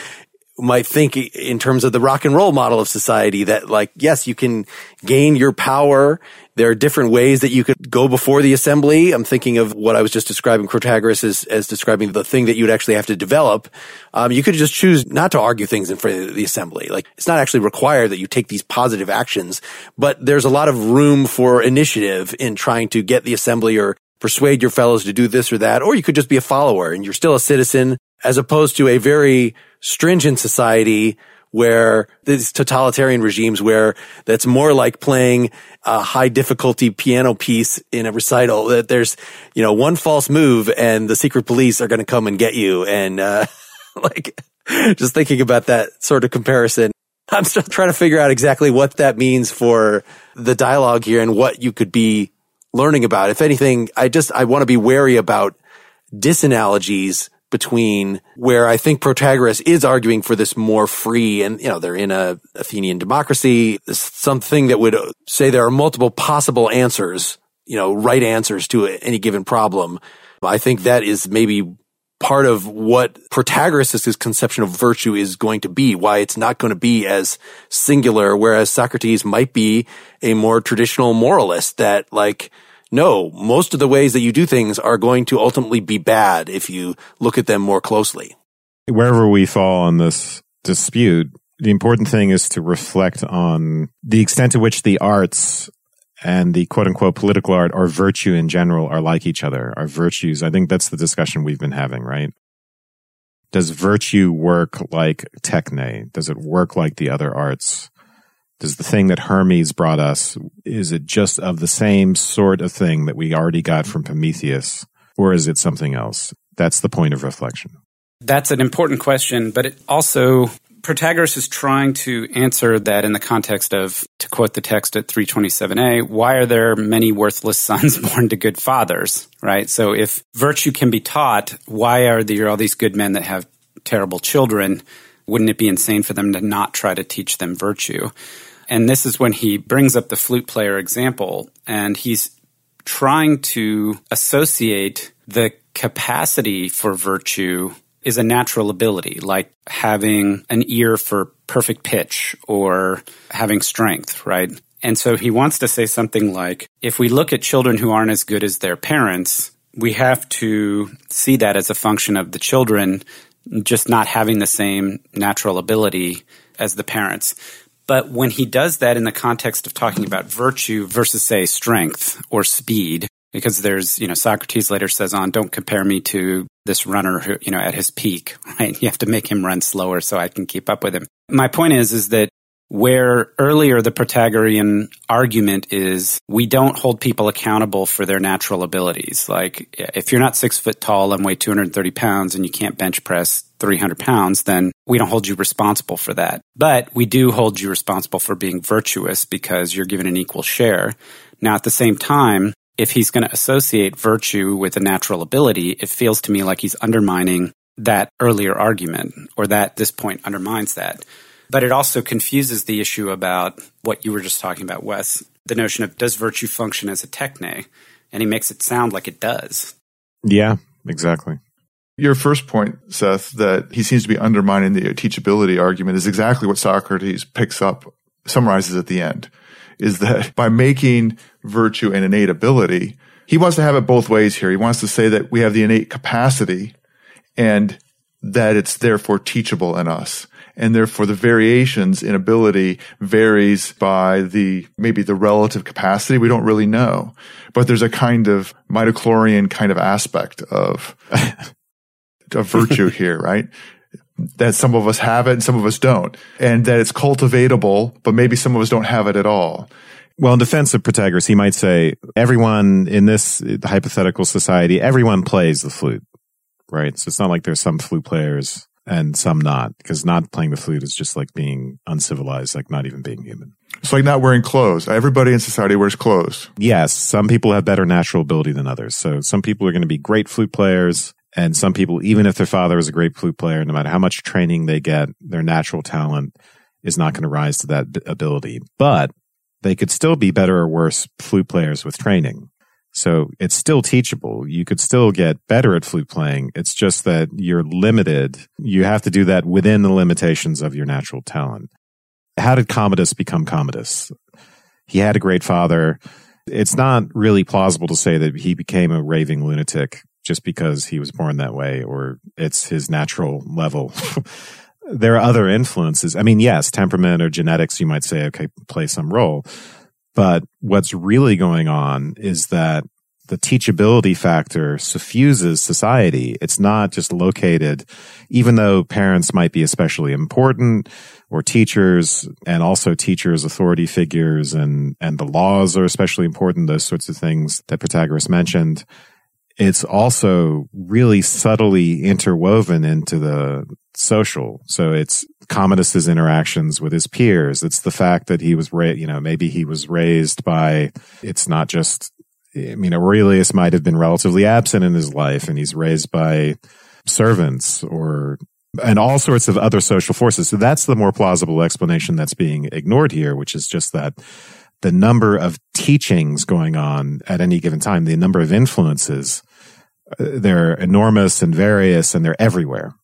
might think in terms of the rock and roll model of society that like, yes, you can gain your power. There are different ways that you could go before the assembly. I'm thinking of what I was just describing Protagoras as, as describing the thing that you'd actually have to develop. Um, you could just choose not to argue things in front of the assembly. Like it's not actually required that you take these positive actions, but there's a lot of room for initiative in trying to get the assembly or persuade your fellows to do this or that, or you could just be a follower and you're still a citizen as opposed to a very stringent society where these totalitarian regimes where that's more like playing a high difficulty piano piece in a recital that there's, you know, one false move and the secret police are going to come and get you. And, uh, like just thinking about that sort of comparison, I'm still trying to figure out exactly what that means for the dialogue here and what you could be learning about. If anything, I just, I want to be wary about disanalogies between where I think Protagoras is arguing for this more free and, you know, they're in a Athenian democracy, something that would say there are multiple possible answers, you know, right answers to any given problem. I think that is maybe part of what Protagoras' conception of virtue is going to be, why it's not going to be as singular, whereas Socrates might be a more traditional moralist that like, no, most of the ways that you do things are going to ultimately be bad if you look at them more closely. Wherever we fall on this dispute, the important thing is to reflect on the extent to which the arts and the quote unquote political art or virtue in general are like each other, are virtues. I think that's the discussion we've been having, right? Does virtue work like techne? Does it work like the other arts? Does the thing that Hermes brought us, is it just of the same sort of thing that we already got from Prometheus? Or is it something else? That's the point of reflection. That's an important question, but it also Protagoras is trying to answer that in the context of, to quote the text at 327a, why are there many worthless sons born to good fathers, right? So if virtue can be taught, why are there all these good men that have terrible children? Wouldn't it be insane for them to not try to teach them virtue? And this is when he brings up the flute player example, and he's trying to associate the capacity for virtue is a natural ability, like having an ear for perfect pitch or having strength, right? And so he wants to say something like, if we look at children who aren't as good as their parents, we have to see that as a function of the children just not having the same natural ability as the parents. But when he does that in the context of talking about virtue versus, say, strength or speed, because there's, you know, Socrates later says on, don't compare me to this runner who, you know, at his peak, right? You have to make him run slower so I can keep up with him. My point is, is that where earlier the Protagorean argument is we don't hold people accountable for their natural abilities. Like if you're not six foot tall and weigh 230 pounds and you can't bench press 300 pounds, then we don't hold you responsible for that. But we do hold you responsible for being virtuous because you're given an equal share. Now at the same time, if he's going to associate virtue with a natural ability, it feels to me like he's undermining that earlier argument or that this point undermines that. But it also confuses the issue about what you were just talking about, Wes, the notion of does virtue function as a techne? And he makes it sound like it does. Yeah, exactly. Your first point, Seth, that he seems to be undermining the teachability argument is exactly what Socrates picks up, summarizes at the end is that by making virtue an innate ability, he wants to have it both ways here. He wants to say that we have the innate capacity and that it's therefore teachable in us. And therefore the variations in ability varies by the, maybe the relative capacity. We don't really know, but there's a kind of midichlorian kind of aspect of, of virtue here, right? that some of us have it and some of us don't, and that it's cultivatable, but maybe some of us don't have it at all. Well, in defense of Protagoras, he might say everyone in this hypothetical society, everyone plays the flute, right? So it's not like there's some flute players and some not, because not playing the flute is just like being uncivilized, like not even being human. It's like not wearing clothes. Everybody in society wears clothes. Yes, some people have better natural ability than others. So some people are going to be great flute players. And some people, even if their father is a great flute player, no matter how much training they get, their natural talent is not going to rise to that ability. But they could still be better or worse flute players with training. So it's still teachable. You could still get better at flute playing. It's just that you're limited. You have to do that within the limitations of your natural talent. How did Commodus become Commodus? He had a great father. It's not really plausible to say that he became a raving lunatic just because he was born that way or it's his natural level. there are other influences. I mean, yes, temperament or genetics, you might say, okay, play some role. But what's really going on is that the teachability factor suffuses society. It's not just located, even though parents might be especially important or teachers and also teachers, authority figures and, and the laws are especially important. Those sorts of things that Protagoras mentioned it's also really subtly interwoven into the social. So it's Commodus's interactions with his peers. It's the fact that he was, ra- you know, maybe he was raised by, it's not just, I mean, Aurelius might have been relatively absent in his life and he's raised by servants or, and all sorts of other social forces. So that's the more plausible explanation that's being ignored here, which is just that the number of teachings going on at any given time, the number of influences, they're enormous and various and they're everywhere.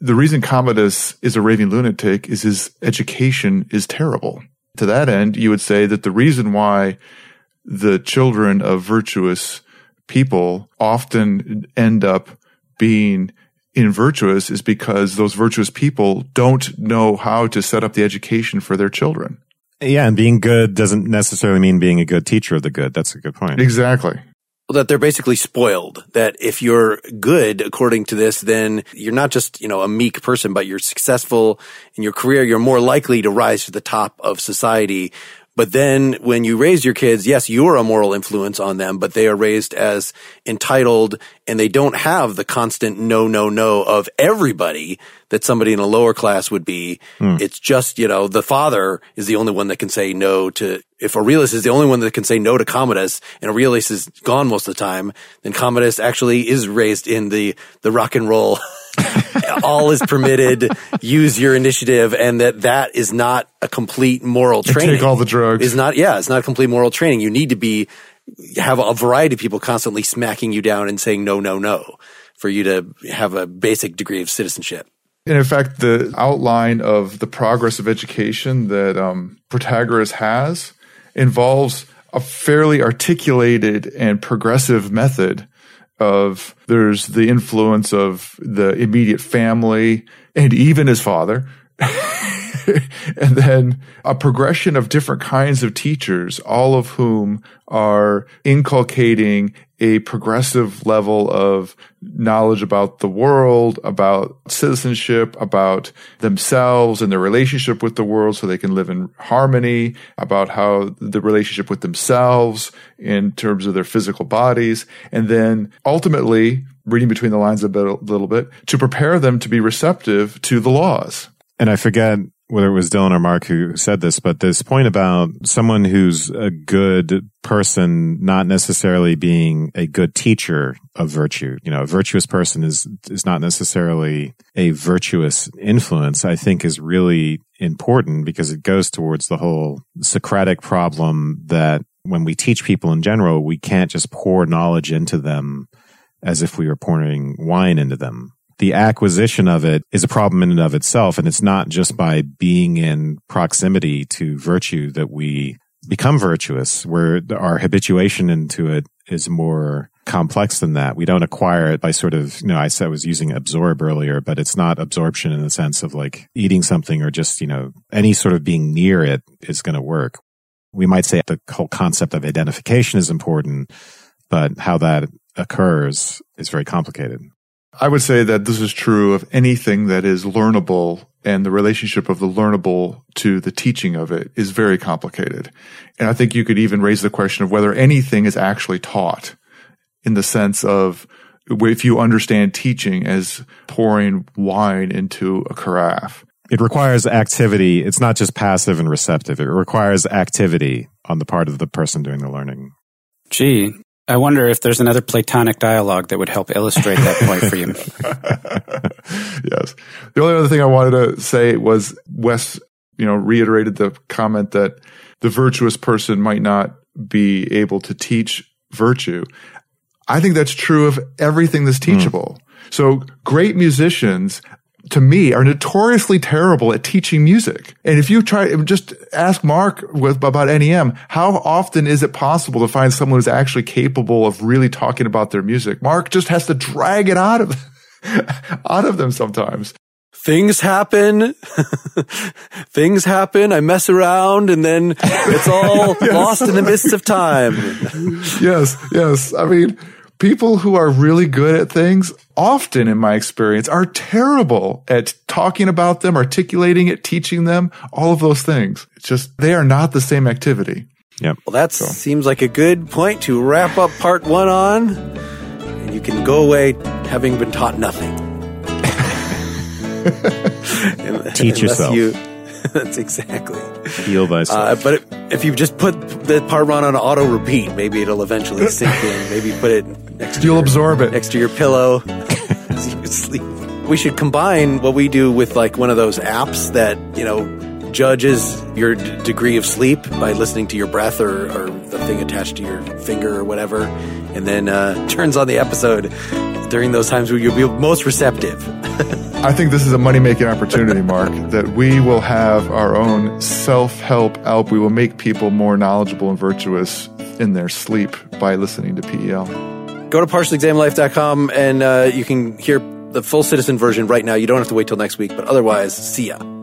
The reason Commodus is a raving lunatic is his education is terrible. To that end, you would say that the reason why the children of virtuous people often end up being in virtuous is because those virtuous people don't know how to set up the education for their children. Yeah, and being good doesn't necessarily mean being a good teacher of the good. That's a good point. Exactly. That they're basically spoiled. That if you're good, according to this, then you're not just, you know, a meek person, but you're successful in your career. You're more likely to rise to the top of society. But then when you raise your kids, yes, you're a moral influence on them, but they are raised as entitled and they don't have the constant no, no, no of everybody that somebody in a lower class would be. Hmm. It's just, you know, the father is the only one that can say no to, if Aurelius is the only one that can say no to Commodus and Aurelius is gone most of the time, then Commodus actually is raised in the, the rock and roll. all is permitted. Use your initiative, and that that is not a complete moral training. take all the drugs. Is not yeah, it's not a complete moral training. You need to be have a variety of people constantly smacking you down and saying no, no, no, for you to have a basic degree of citizenship. And in fact, the outline of the progress of education that um, Protagoras has involves a fairly articulated and progressive method of there's the influence of the immediate family and even his father. and then a progression of different kinds of teachers, all of whom are inculcating a progressive level of knowledge about the world, about citizenship, about themselves and their relationship with the world so they can live in harmony, about how the relationship with themselves in terms of their physical bodies. And then ultimately, reading between the lines a, bit, a little bit, to prepare them to be receptive to the laws. And I forget whether it was Dylan or Mark who said this, but this point about someone who's a good person not necessarily being a good teacher of virtue. You know, a virtuous person is, is not necessarily a virtuous influence, I think is really important because it goes towards the whole Socratic problem that when we teach people in general, we can't just pour knowledge into them as if we were pouring wine into them the acquisition of it is a problem in and of itself. And it's not just by being in proximity to virtue that we become virtuous, where our habituation into it is more complex than that. We don't acquire it by sort of, you know, I said I was using absorb earlier, but it's not absorption in the sense of like eating something or just, you know, any sort of being near it is going to work. We might say the whole concept of identification is important, but how that occurs is very complicated. I would say that this is true of anything that is learnable and the relationship of the learnable to the teaching of it is very complicated. And I think you could even raise the question of whether anything is actually taught in the sense of if you understand teaching as pouring wine into a carafe. It requires activity. It's not just passive and receptive. It requires activity on the part of the person doing the learning. Gee, I wonder if there's another Platonic dialogue that would help illustrate that point for you. yes. The only other thing I wanted to say was Wes, you know, reiterated the comment that the virtuous person might not be able to teach virtue. I think that's true of everything that's teachable. Mm. So great musicians to me are notoriously terrible at teaching music. And if you try, just ask Mark with, about NEM, how often is it possible to find someone who's actually capable of really talking about their music? Mark just has to drag it out of, out of them sometimes. Things happen. Things happen. I mess around and then it's all yes. lost in the midst of time. yes. Yes. I mean, people who are really good at things often in my experience are terrible at talking about them, articulating it, teaching them, all of those things. It's just, they are not the same activity. Yeah. Well, that so. seems like a good point to wrap up part one on. And you can go away having been taught nothing. Teach yourself. You, that's exactly. Heal thyself. Uh, but if you just put the part one on auto repeat, maybe it'll eventually sink in. Maybe put it next. You'll your, absorb it next to your pillow as you sleep. We should combine what we do with like one of those apps that you know judges your d- degree of sleep by listening to your breath or, or, the thing attached to your finger or whatever, and then uh, turns on the episode during those times where you'll be most receptive. I think this is a money making opportunity, Mark, that we will have our own self help help. We will make people more knowledgeable and virtuous in their sleep by listening to PEL. Go to partiallyexaminedlife.com and uh, you can hear the full citizen version right now. You don't have to wait till next week, but otherwise, see ya.